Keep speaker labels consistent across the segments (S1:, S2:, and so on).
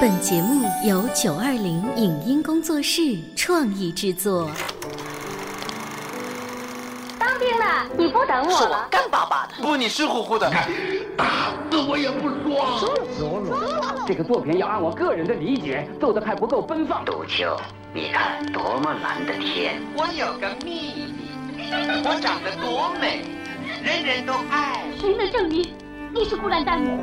S1: 本节目由九二零影音工作室创意制作。
S2: 当兵的，你不等
S3: 是我
S2: 我了？
S3: 干巴巴的，不，你湿乎乎的。
S4: 看打死我也不说。
S5: 这个作品要按我个人的理解做的还不够奔放。
S6: 杜秋，你看多么蓝的天！
S3: 我有个秘密，我长得多美，人人都爱。
S2: 谁能证明你是孤兰丹姆？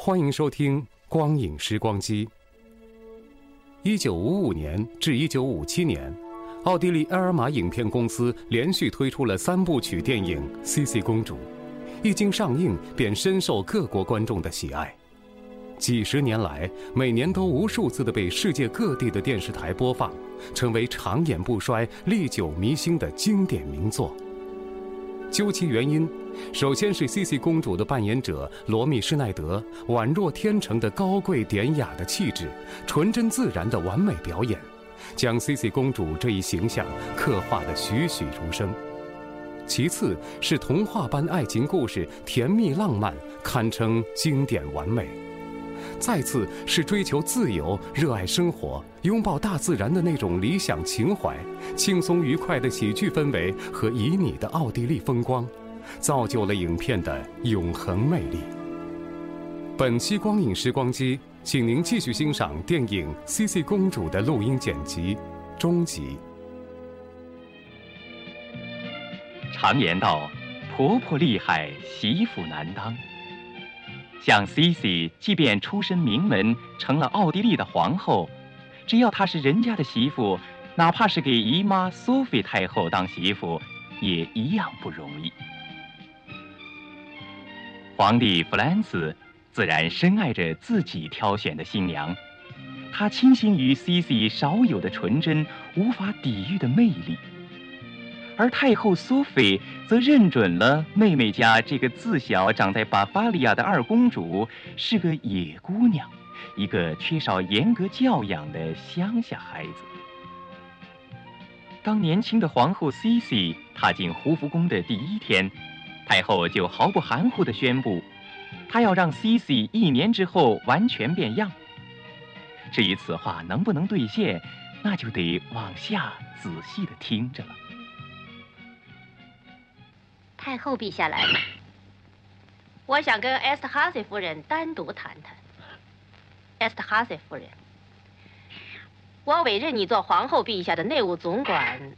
S7: 欢迎收听《光影时光机》。一九五五年至一九五七年，奥地利埃尔玛影片公司连续推出了三部曲电影《茜茜公主》，一经上映便深受各国观众的喜爱。几十年来，每年都无数次的被世界各地的电视台播放，成为长演不衰、历久弥新的经典名作。究其原因，首先是茜茜公主的扮演者罗密施耐德宛若天成的高贵典雅的气质，纯真自然的完美表演，将茜茜公主这一形象刻画得栩栩如生。其次是童话般爱情故事，甜蜜浪漫，堪称经典完美。再次是追求自由、热爱生活、拥抱大自然的那种理想情怀，轻松愉快的喜剧氛围和旖旎的奥地利风光，造就了影片的永恒魅力。本期光影时光机，请您继续欣赏电影《茜茜公主》的录音剪辑终集。
S8: 常言道：“婆婆厉害，媳妇难当。”像 Cici，即便出身名门，成了奥地利的皇后，只要她是人家的媳妇，哪怕是给姨妈苏菲太后当媳妇，也一样不容易。皇帝弗兰茨自然深爱着自己挑选的新娘，他倾心于 Cici 少有的纯真，无法抵御的魅力。而太后苏菲则认准了妹妹家这个自小长在巴伐利亚的二公主是个野姑娘，一个缺少严格教养的乡下孩子。当年轻的皇后 Cici 踏进胡福宫的第一天，太后就毫不含糊地宣布，她要让 Cici 一年之后完全变样。至于此话能不能兑现，那就得往下仔细地听着了。
S9: 太后陛下来了，我想跟埃斯特哈塞夫人单独谈谈。埃斯特哈塞夫人，我委任你做皇后陛下的内务总管，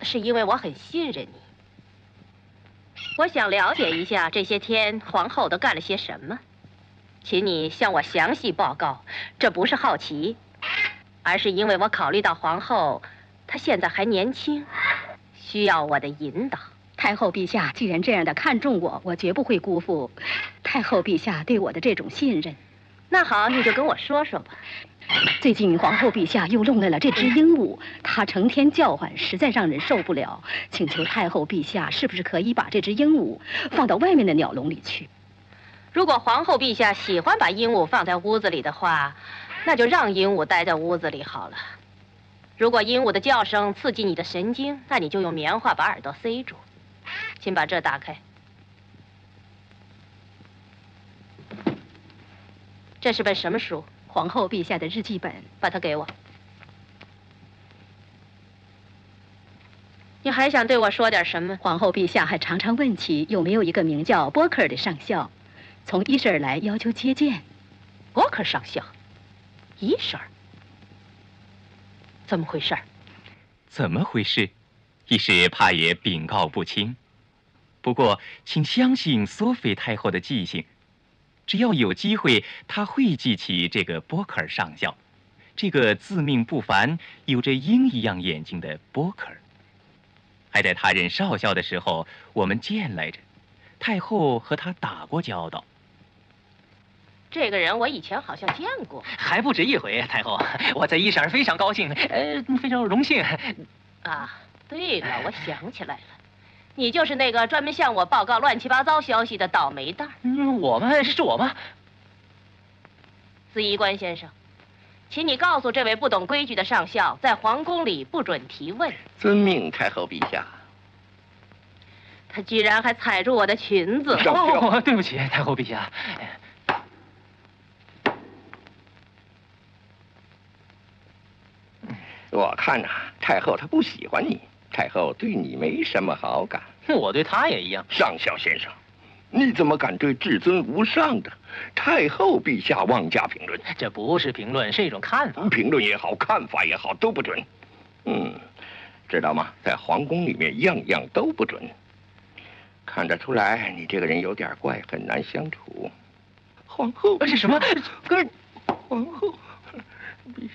S9: 是因为我很信任你。我想了解一下这些天皇后都干了些什么，请你向我详细报告。这不是好奇，而是因为我考虑到皇后她现在还年轻，需要我的引导。
S10: 太后陛下既然这样的看重我，我绝不会辜负太后陛下对我的这种信任。
S9: 那好，你就跟我说说吧。
S10: 最近皇后陛下又弄来了这只鹦鹉，它成天叫唤，实在让人受不了。请求太后陛下，是不是可以把这只鹦鹉放到外面的鸟笼里去？
S9: 如果皇后陛下喜欢把鹦鹉放在屋子里的话，那就让鹦鹉待在屋子里好了。如果鹦鹉的叫声刺激你的神经，那你就用棉花把耳朵塞住。请把这打开。这是本什么书？
S10: 皇后陛下的日记本。
S9: 把它给我。你还想对我说点什么？
S10: 皇后陛下还常常问起有没有一个名叫波克尔的上校，从伊舍尔来要求接见。
S9: 波克上校，伊舍尔，怎么回事？
S8: 怎么回事？一时怕也禀告不清。不过，请相信索菲太后的记性，只要有机会，她会记起这个波克尔上校，这个自命不凡、有着鹰一样眼睛的波克尔。还在他任少校的时候，我们见来着，太后和他打过交道。
S9: 这个人我以前好像见过，
S11: 还不止一回，太后，我在伊莎尔非常高兴，呃，非常荣幸。
S9: 啊，对了，我想起来了，你就是那个专门向我报告乱七八糟消息的倒霉蛋。
S11: 嗯，我吗？是我吗？
S9: 司仪官先生，请你告诉这位不懂规矩的上校，在皇宫里不准提问。
S4: 遵命，太后陛下。
S9: 他居然还踩住我的裙子！
S11: 哦，对不起，太后陛下。
S4: 我看呐，太后她不喜欢你，太后对你没什么好感。
S11: 我对她也一样。
S4: 上校先生，你怎么敢对至尊无上的太后陛下妄加评论？
S11: 这不是评论，是一种看法。
S4: 评论也好，看法也好，都不准。嗯，知道吗？在皇宫里面，样样都不准。看得出来，你这个人有点怪，很难相处。皇后，
S11: 是什么？
S4: 跟，皇后，陛下。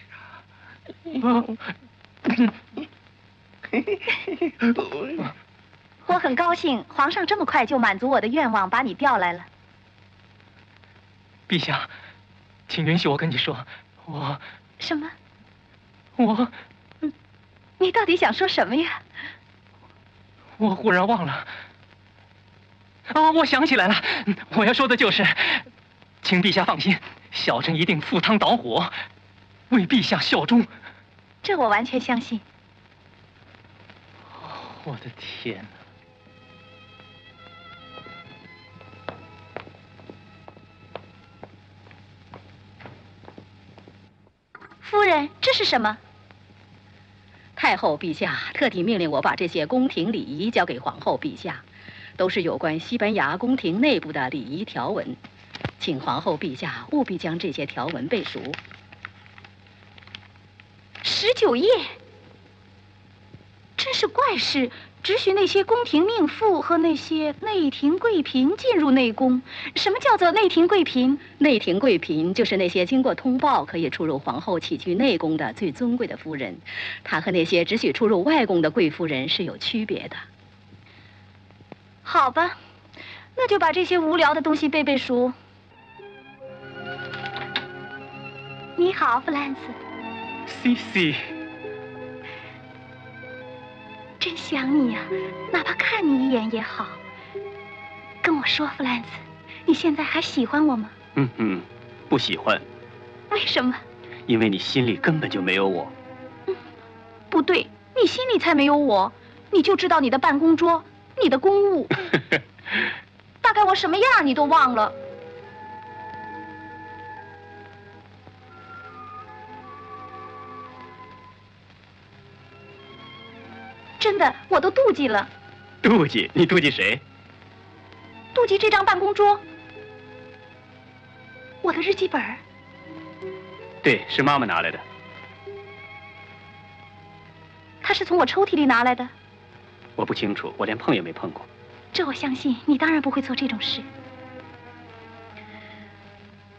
S12: 我很高兴，皇上这么快就满足我的愿望，把你调来了。
S11: 陛下，请允许我跟你说，我
S12: 什么？
S11: 我，
S12: 你到底想说什么呀？
S11: 我忽然忘了。啊，我想起来了，我要说的就是，请陛下放心，小臣一定赴汤蹈火，为陛下效忠。
S12: 这我完全相信。
S11: 我的天哪！
S12: 夫人，这是什么？
S10: 太后陛下特地命令我把这些宫廷礼仪交给皇后陛下。都是有关西班牙宫廷内部的礼仪条文，请皇后陛下务必将这些条文背熟。
S12: 十九页，真是怪事！只许那些宫廷命妇和那些内廷贵嫔进入内宫。什么叫做内廷贵嫔？
S10: 内廷贵嫔就是那些经过通报可以出入皇后起居内宫的最尊贵的夫人，她和那些只许出入外宫的贵夫人是有区别的。
S12: 好吧，那就把这些无聊的东西背背熟。你好，弗兰斯。
S11: 西西，
S12: 真想你呀，哪怕看你一眼也好。跟我说，弗兰茨，你现在还喜欢我吗？
S13: 嗯嗯，不喜欢。
S12: 为什么？
S13: 因为你心里根本就没有我。
S12: 嗯，不对，你心里才没有我。你就知道你的办公桌。你的公务，大概我什么样你都忘了。真的，我都妒忌了。
S13: 妒忌？你妒忌谁？
S12: 妒忌这张办公桌，我的日记本。
S13: 对，是妈妈拿来的。
S12: 她是从我抽屉里拿来的。
S13: 我不清楚，我连碰也没碰过。
S12: 这我相信，你当然不会做这种事。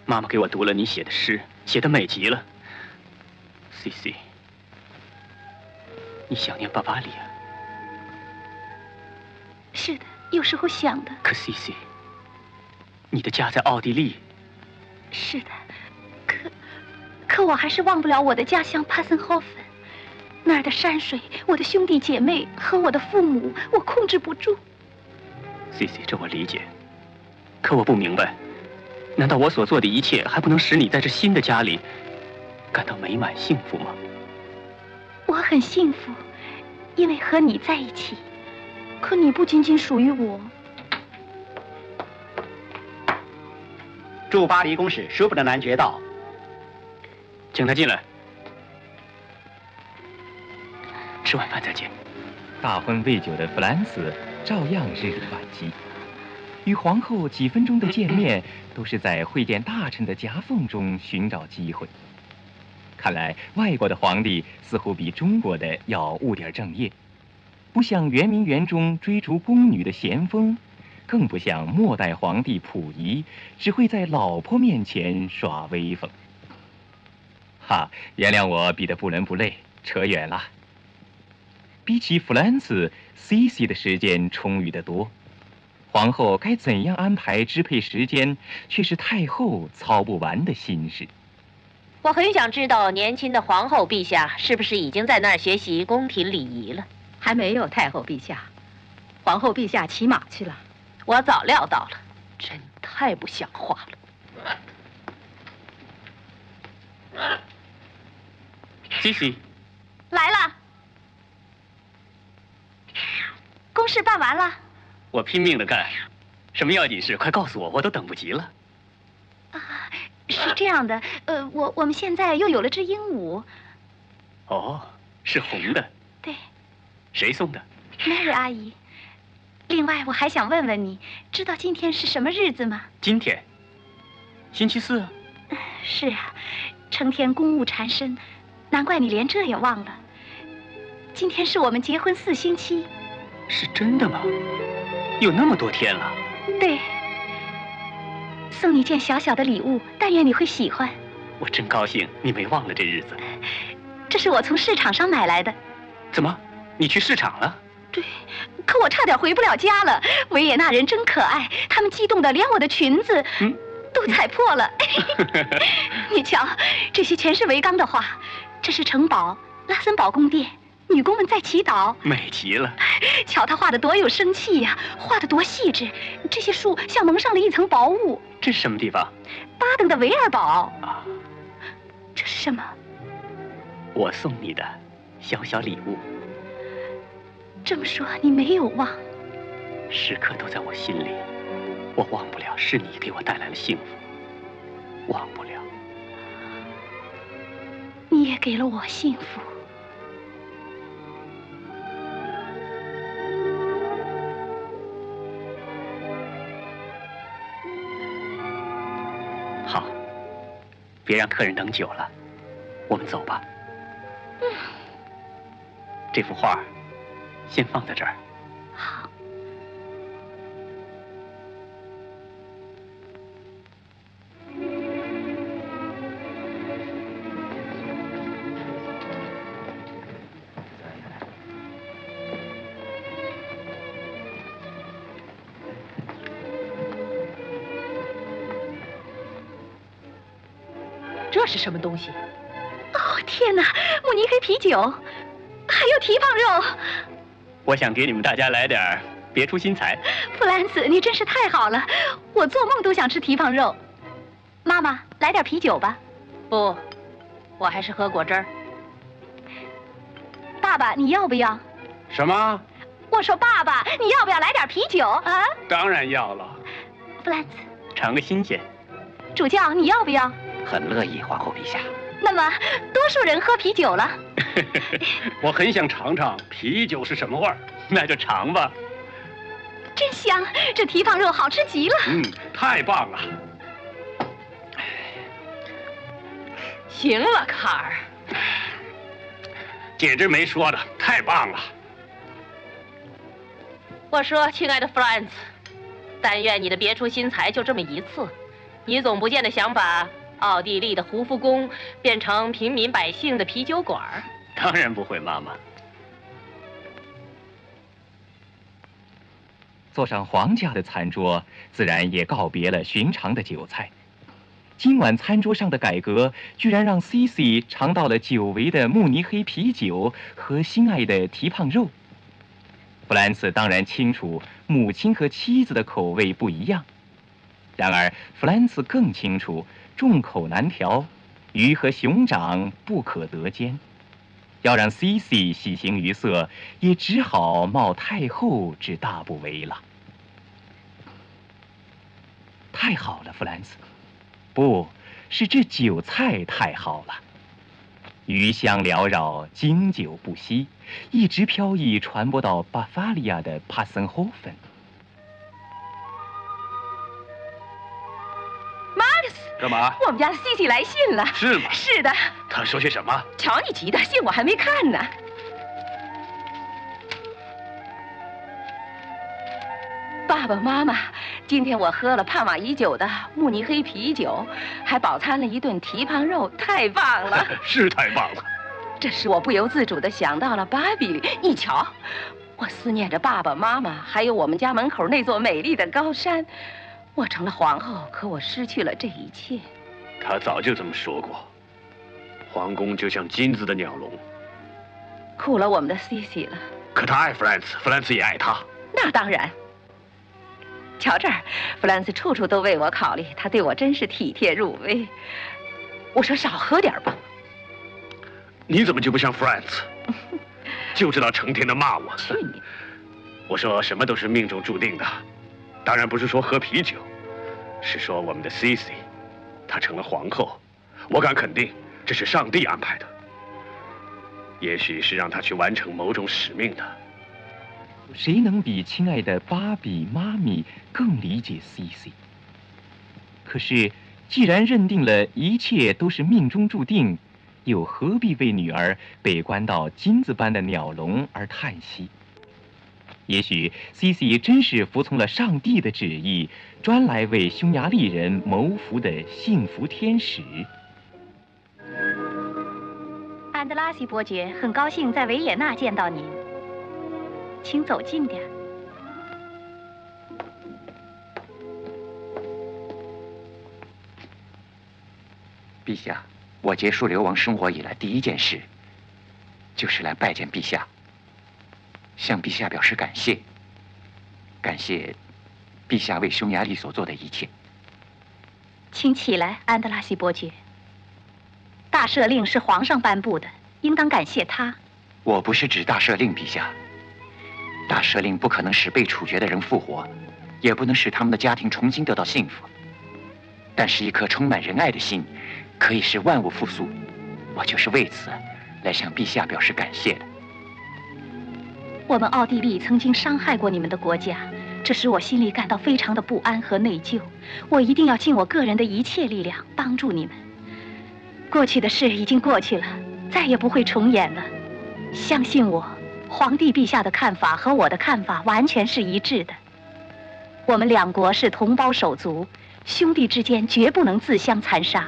S13: 妈妈给我读了你写的诗，写的美极了。C C，你想念巴巴里啊？
S12: 是的，有时候想的。
S13: 可西西你的家在奥地利。
S12: 是的，可可我还是忘不了我的家乡帕森霍芬。那儿的山水，我的兄弟姐妹和我的父母，我控制不住。
S13: 西西这我理解，可我不明白，难道我所做的一切还不能使你在这新的家里感到美满幸福吗？
S12: 我很幸福，因为和你在一起。可你不仅仅属于我。
S14: 驻巴黎公使舒布的男爵到，
S13: 请他进来。吃晚饭再见。
S8: 大婚未久的弗兰斯照样日理万机，与皇后几分钟的见面，都是在会见大臣的夹缝中寻找机会。看来外国的皇帝似乎比中国的要务点正业，不像圆明园中追逐宫女的咸丰，更不像末代皇帝溥仪只会在老婆面前耍威风。哈，原谅我比的不伦不类，扯远了。比起弗兰茨，，C C 的时间充裕得多。皇后该怎样安排支配时间，却是太后操不完的心事。
S9: 我很想知道，年轻的皇后陛下是不是已经在那儿学习宫廷礼仪了？
S10: 还没有，太后陛下。皇后陛下骑马去了。
S9: 我早料到了，真太不像话
S13: 了。西西，
S12: 来了。公事办完了。
S13: 我拼命的干，什么要紧事，快告诉我，我都等不及了。
S12: 啊。是这样的，呃，我我们现在又有了只鹦鹉。
S13: 哦，是红的。
S12: 对。
S13: 谁送的
S12: ？Mary 阿姨。另外，我还想问问你，知道今天是什么日子吗？
S13: 今天，星期四。
S12: 是啊，成天公务缠身，难怪你连这也忘了。今天是我们结婚四星期。
S13: 是真的吗？有那么多天了。
S12: 对。送你件小小的礼物，但愿你会喜欢。
S13: 我真高兴，你没忘了这日子。
S12: 这是我从市场上买来的。
S13: 怎么，你去市场了？
S12: 对，可我差点回不了家了。维也纳人真可爱，他们激动的连我的裙子都踩破了。你瞧，这些全是维刚的画。这是城堡拉森堡宫殿。女工们在祈祷，
S13: 美极了。
S12: 瞧他画的多有生气呀，画的多细致。这些树像蒙上了一层薄雾。
S13: 这是什么地方？
S12: 巴登的维尔堡。啊，这是什么？
S13: 我送你的小小礼物。
S12: 这么说，你没有忘？
S13: 时刻都在我心里，我忘不了，是你给我带来了幸福，忘不了。
S12: 你也给了我幸福。
S13: 好别让客人等久了，我们走吧。
S12: 嗯，
S13: 这幅画先放在这儿。
S12: 好。
S9: 这是什么东西？
S12: 哦，天哪！慕尼黑啤酒，还有蹄膀肉。
S13: 我想给你们大家来点别出心裁。
S12: 弗兰茨，你真是太好了，我做梦都想吃蹄膀肉。妈妈，来点啤酒吧。
S9: 不，我还是喝果汁儿。
S12: 爸爸，你要不要？
S15: 什么？
S12: 我说爸爸，你要不要来点啤酒啊？
S15: 当然要了。
S12: 弗兰茨，
S13: 尝个新鲜。
S12: 主教，你要不要？
S6: 很乐意，皇后陛下。
S12: 那么，多数人喝啤酒了。
S15: 我很想尝尝啤酒是什么味儿，
S13: 那就尝吧。
S12: 真香，这蹄膀肉好吃极了。
S15: 嗯，太棒了。
S9: 行了，卡尔。
S15: 简直没说的，太棒了。
S9: 我说，亲爱的弗兰茨，但愿你的别出心裁就这么一次。你总不见得想把奥地利的胡夫宫变成平民百姓的啤酒馆
S13: 当然不会，妈妈。
S8: 坐上皇家的餐桌，自然也告别了寻常的酒菜。今晚餐桌上的改革，居然让 C.C 尝到了久违的慕尼黑啤酒和心爱的蹄膀肉。弗兰茨当然清楚，母亲和妻子的口味不一样。然而，弗兰茨更清楚，众口难调，鱼和熊掌不可得兼。要让 C.C 喜形于色，也只好冒太后之大不韪了。太好了，弗兰茨，不是这酒菜太好了。余香缭绕，经久不息，一直飘逸传播到巴伐利亚的帕森霍芬。
S15: 干嘛？
S16: 我们家的 C C 来信了。
S15: 是吗？
S16: 是的。
S15: 他说些什么？
S16: 瞧你急的，信我还没看呢。爸爸妈妈，今天我喝了盼望已久的慕尼黑啤酒，还饱餐了一顿蹄膀肉，太棒了！
S15: 是太棒了。
S16: 这时我不由自主的想到了芭比。你瞧，我思念着爸爸妈妈，还有我们家门口那座美丽的高山。我成了皇后，可我失去了这一切。
S15: 他早就这么说过。皇宫就像金子的鸟笼，
S16: 苦了我们的 Cici 了。
S15: 可他爱弗兰茨，弗兰茨也爱他。
S16: 那当然。瞧这儿，弗兰茨处处都为我考虑，他对我真是体贴入微。我说少喝点吧。
S15: 你怎么就不像弗兰茨？就知道成天的骂我。
S16: 去你！
S15: 我说什么都是命中注定的，当然不是说喝啤酒，是说我们的 Cici，她成了皇后，我敢肯定。这是上帝安排的，也许是让她去完成某种使命的。
S8: 谁能比亲爱的芭比妈咪更理解 CC？可是，既然认定了一切都是命中注定，又何必为女儿被关到金子般的鸟笼而叹息？也许 CC 真是服从了上帝的旨意，专来为匈牙利人谋福的幸福天使。
S12: 安德拉西伯爵，很高兴在维也纳见到您，请走近点。
S6: 陛下，我结束流亡生活以来第一件事，就是来拜见陛下，向陛下表示感谢，感谢陛下为匈牙利所做的一切。
S12: 请起来，安德拉西伯爵。大赦令是皇上颁布的，应当感谢他。
S6: 我不是指大赦令，陛下。大赦令不可能使被处决的人复活，也不能使他们的家庭重新得到幸福。但是，一颗充满仁爱的心，可以使万物复苏。我就是为此来向陛下表示感谢的。
S12: 我们奥地利曾经伤害过你们的国家，这使我心里感到非常的不安和内疚。我一定要尽我个人的一切力量帮助你们。过去的事已经过去了，再也不会重演了。相信我，皇帝陛下的看法和我的看法完全是一致的。我们两国是同胞手足，兄弟之间绝不能自相残杀。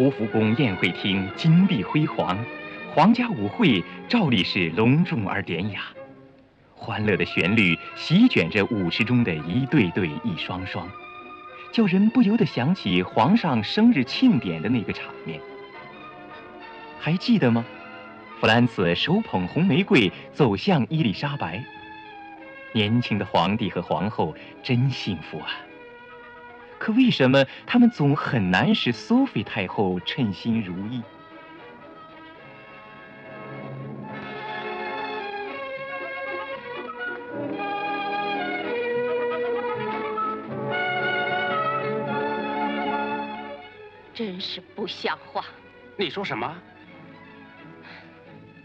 S8: 胡福宫宴会厅金碧辉煌，皇家舞会照例是隆重而典雅。欢乐的旋律席卷着舞池中的一对对、一双双，叫人不由得想起皇上生日庆典的那个场面。还记得吗？弗兰茨手捧红玫瑰走向伊丽莎白。年轻的皇帝和皇后真幸福啊！可为什么他们总很难使苏菲太后称心如意？
S9: 真是不像话！
S15: 你说什么？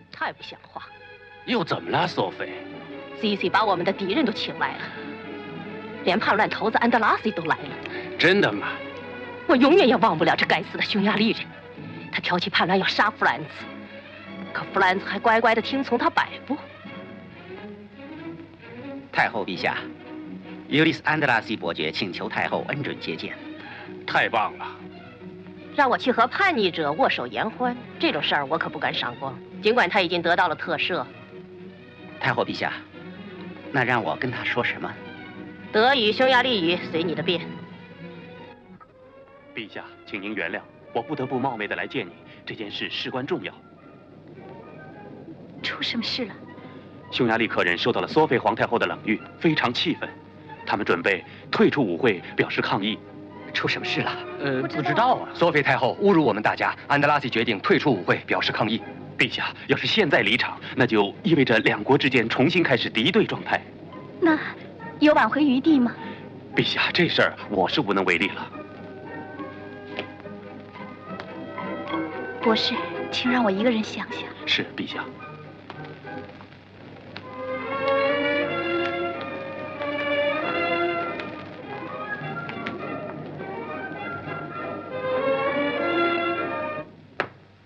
S9: 太不像话！
S15: 又怎么了，索菲
S9: ？Cici 把我们的敌人都请来了，连叛乱头子安德拉西都来了。
S15: 真的吗？
S9: 我永远也忘不了这该死的匈牙利人。他挑起叛乱要杀弗兰茨，可弗兰茨还乖乖的听从他摆布。
S14: 太后陛下，尤利斯安德拉西伯爵请求太后恩准接见。
S15: 太棒了！
S9: 让我去和叛逆者握手言欢，这种事儿我可不敢赏光。尽管他已经得到了特赦。
S14: 太后陛下，那让我跟他说什么？
S9: 德语、匈牙利语随你的便。
S13: 陛下，请您原谅，我不得不冒昧的来见你。这件事事关重要。
S12: 出什么事了？
S13: 匈牙利客人受到了索菲皇太后的冷遇，非常气愤，他们准备退出舞会，表示抗议。
S6: 出什么事了？
S14: 呃，不知道啊。
S6: 索菲太后侮辱我们大家，安德拉西决定退出舞会，表示抗议。
S13: 陛下，要是现在离场，那就意味着两国之间重新开始敌对状态。
S12: 那有挽回余地吗？
S13: 陛下，这事儿我是无能为力了。
S12: 博士，请让我一个人想想。
S13: 是，陛下。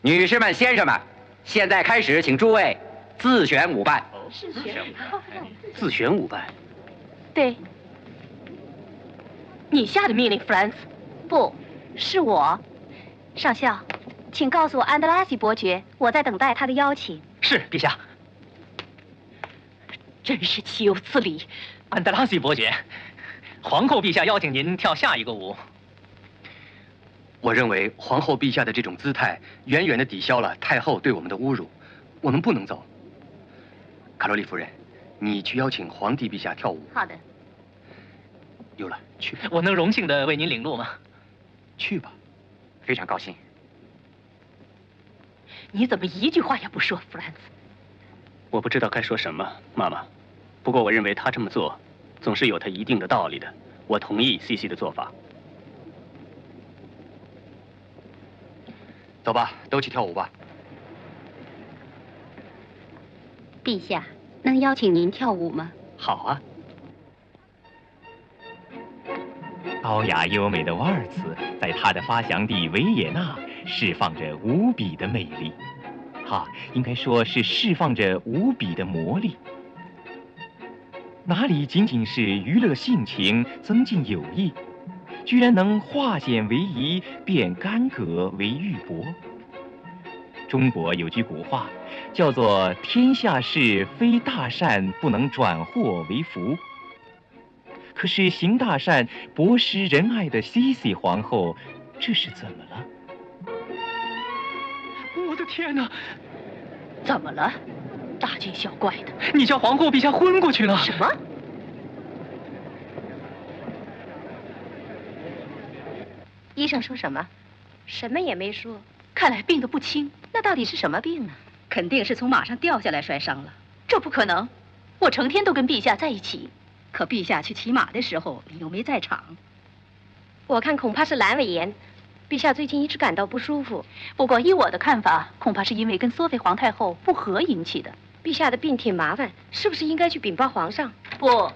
S14: 女士们、先生们，现在开始，请诸位自选舞伴。
S12: 自选
S13: 自选舞伴。
S12: 对。
S9: 你下的命令，弗兰斯。
S12: 不是我。上校，请告诉我安德拉西伯爵，我在等待他的邀请。
S11: 是，陛下。
S10: 真是岂有此理！
S11: 安德拉西伯爵，皇后陛下邀请您跳下一个舞。
S13: 我认为皇后陛下的这种姿态，远远的抵消了太后对我们的侮辱。我们不能走。卡罗丽夫人，你去邀请皇帝陛下跳舞。
S12: 好的。
S13: 有了，去。
S11: 我能荣幸的为您领路吗？
S13: 去吧。
S6: 非常高兴。
S10: 你怎么一句话也不说，弗兰茨？
S13: 我不知道该说什么，妈妈。不过我认为他这么做，总是有他一定的道理的。我同意 C C 的做法。走吧，都去跳舞吧。
S12: 陛下，能邀请您跳舞吗？
S13: 好啊。
S8: 高雅优美的瓦尔茨，在他的发祥地维也纳释放着无比的魅力，哈，应该说是释放着无比的魔力。哪里仅仅是娱乐性情、增进友谊，居然能化险为夷，变干戈为玉帛。中国有句古话，叫做“天下事非大善不能转祸为福”。可是行大善、博施仁爱的西西皇后，这是怎么了？
S11: 天哪！
S10: 怎么了？大惊小怪的！
S11: 你叫皇后陛下昏过去了？
S10: 什么？
S9: 医生说什么？什么也没说。
S10: 看来病得不轻。
S9: 那到底是什么病呢？
S10: 肯定是从马上掉下来摔伤了。这不可能！我成天都跟陛下在一起。可陛下去骑马的时候，你又没在场。
S9: 我看恐怕是阑尾炎。陛下最近一直感到不舒服。
S10: 不过依我的看法，恐怕是因为跟索菲皇太后不和引起的。
S9: 陛下的病挺麻烦，是不是应该去禀报皇上？
S10: 不，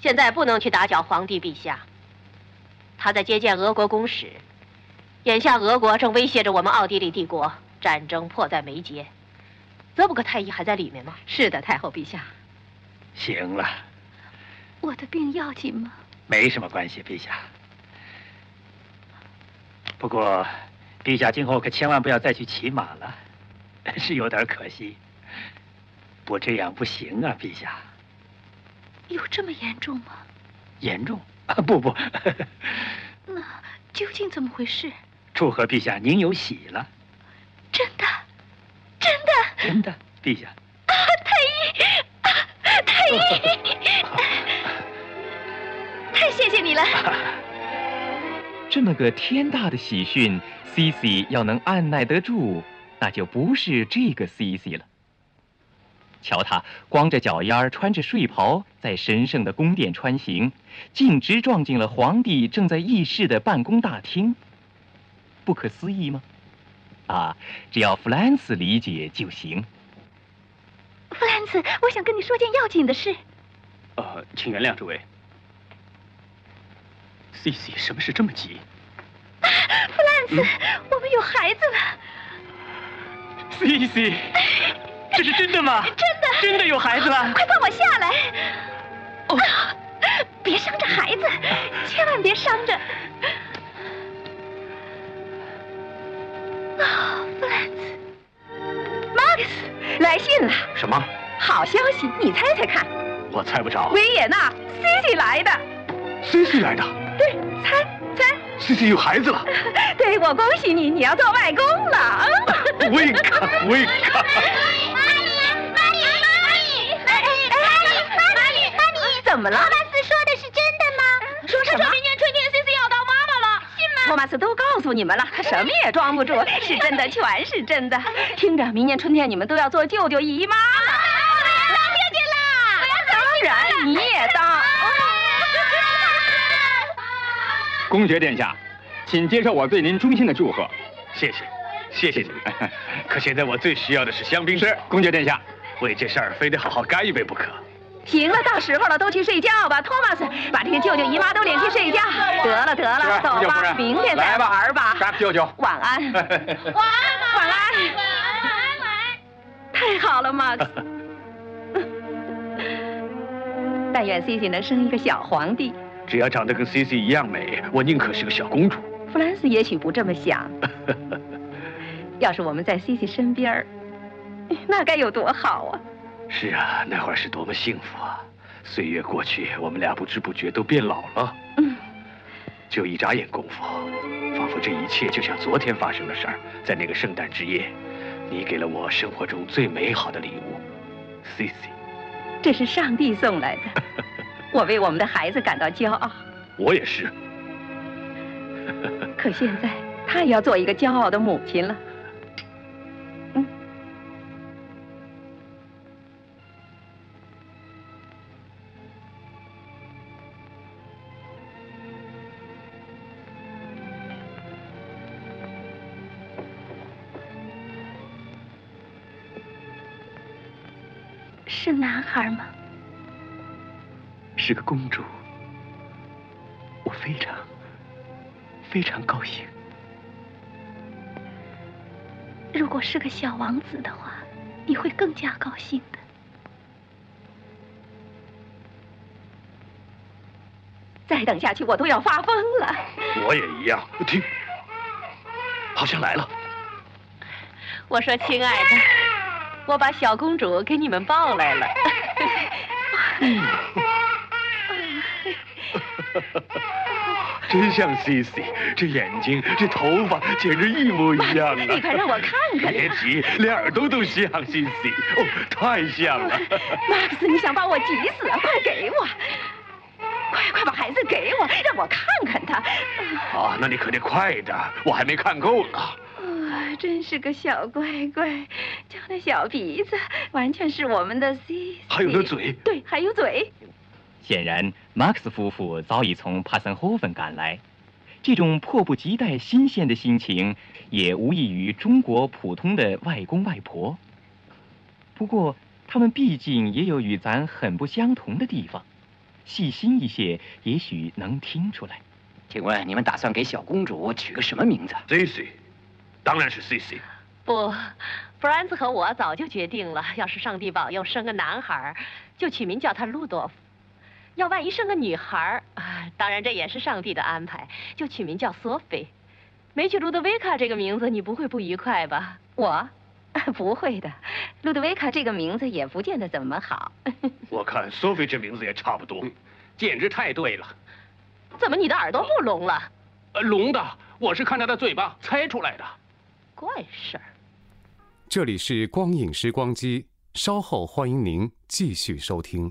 S9: 现在不能去打搅皇帝陛下。他在接见俄国公使。眼下俄国正威胁着我们奥地利帝国，战争迫在眉睫。泽布克太医还在里面吗？
S10: 是的，太后陛下。
S6: 行了。
S12: 我的病要紧吗？
S6: 没什么关系，陛下。不过，陛下今后可千万不要再去骑马了，是有点可惜。不这样不行啊，陛下。
S12: 有这么严重吗？
S6: 严重 啊！不不。
S12: 那究竟怎么回事？
S6: 祝贺陛下，您有喜了。
S12: 真的，真的，
S6: 真的，陛下。
S12: 啊，太医，啊，太医，太谢谢你了。
S8: 这么个天大的喜讯，C C 要能按耐得住，那就不是这个 C C 了。瞧他光着脚丫穿着睡袍，在神圣的宫殿穿行，径直撞进了皇帝正在议事的办公大厅。不可思议吗？啊，只要弗兰茨理解就行。
S12: 弗兰茨，我想跟你说件要紧的事。
S13: 呃，请原谅这位。C C，什么事这么急？
S12: 啊，弗兰茨，我们有孩子了。
S11: C C，这是真的吗？
S12: 真的，
S11: 真的有孩子了。
S12: 快放我下来！
S11: 哦，
S12: 别伤着孩子，千万别伤着。啊，弗兰茨，
S10: 马克思来信了。
S13: 什么？
S10: 好消息，你猜猜看。
S13: 我猜不着。
S10: 维也纳，C C 来的。
S13: C C 来的。
S10: 对，猜猜。
S13: C C 有孩子了。
S10: 对，我恭喜你，你要做外公了。
S13: 维卡，维卡。
S10: 怎么了？
S12: 托马斯说的是真的吗？
S10: 说什么？
S12: 明年春天 C C 要当妈妈了，信吗？
S10: 托马斯都告诉你们了，他什么也装不住，是真的，全是真的。听着，明年春天你们都要做舅舅姨妈了。
S12: 当舅舅啦！
S10: 当然，你也当。
S17: 公爵殿下，请接受我对您衷心的祝贺。
S15: 谢谢，谢谢你。可现在我最需要的是香槟。
S17: 是，公爵殿下。
S15: 为这事儿非得好好干一杯不可。
S10: 行了，到时候了，都去睡觉吧。托马斯，把这些舅舅姨妈都领去睡觉。得了，得了，走吧，明天再玩吧。
S17: 沙舅舅，
S10: 晚安。晚安，
S12: 晚安，
S10: 晚安，
S12: 晚安。
S10: 晚安太好了，马克思。但愿 C C 能生一个小皇帝。
S15: 只要长得跟 C C 一样美，我宁可是个小公主。
S12: 弗兰斯也许不这么想。要是我们在 C C 身边那该有多好啊！
S15: 是啊，那会儿是多么幸福啊！岁月过去，我们俩不知不觉都变老了。嗯，就一眨眼功夫，仿佛这一切就像昨天发生的事儿。在那个圣诞之夜，你给了我生活中最美好的礼物，C C。
S12: 这是上帝送来的，我为我们的孩子感到骄傲。
S15: 我也是。
S12: 可现在，他也要做一个骄傲的母亲了。
S13: 是男孩吗？
S15: 是个公主，我非常非常高兴。
S13: 如果是个小王子的话，你会更加高兴的。
S12: 再等下去，我都要发疯了。
S15: 我也一样。听，好像来了。
S9: 我说，亲爱的。我把小公主给你们抱来了，
S15: 真像 C C，这眼睛、这头发简直一模一样啊！
S12: 你快让我看看。
S15: 别急，连耳朵都像 C C，哦，太像了。
S12: 马克思，你想把我急死啊？快给我，快快把孩子给我，让我看看他。
S15: 啊，那你可得快点，我还没看够呢。
S12: 真是个小乖乖，就那小鼻子，完全是我们的 C。
S15: 还有那嘴，
S12: 对，还有嘴。
S8: 显然，马克思夫妇早已从帕森霍芬赶来，这种迫不及待、新鲜的心情，也无异于中国普通的外公外婆。不过，他们毕竟也有与咱很不相同的地方，细心一些，也许能听出来。
S6: 请问你们打算给小公主取个什么名字
S15: ？Daisy。当然是 C C。
S9: 不，弗兰兹和我早就决定了，要是上帝保佑生个男孩，就取名叫他路多夫；要万一生个女孩，儿，当然这也是上帝的安排，就取名叫索菲。没取路德维卡这个名字，你不会不愉快吧？
S12: 我，不会的。路德维卡这个名字也不见得怎么好。
S15: 我看索菲这名字也差不多，
S18: 简直太对了。
S9: 怎么你的耳朵不聋了？
S18: 呃聋的，我是看他的嘴巴猜出来的。
S9: 怪事儿。
S7: 这里是光影时光机，稍后欢迎您继续收听。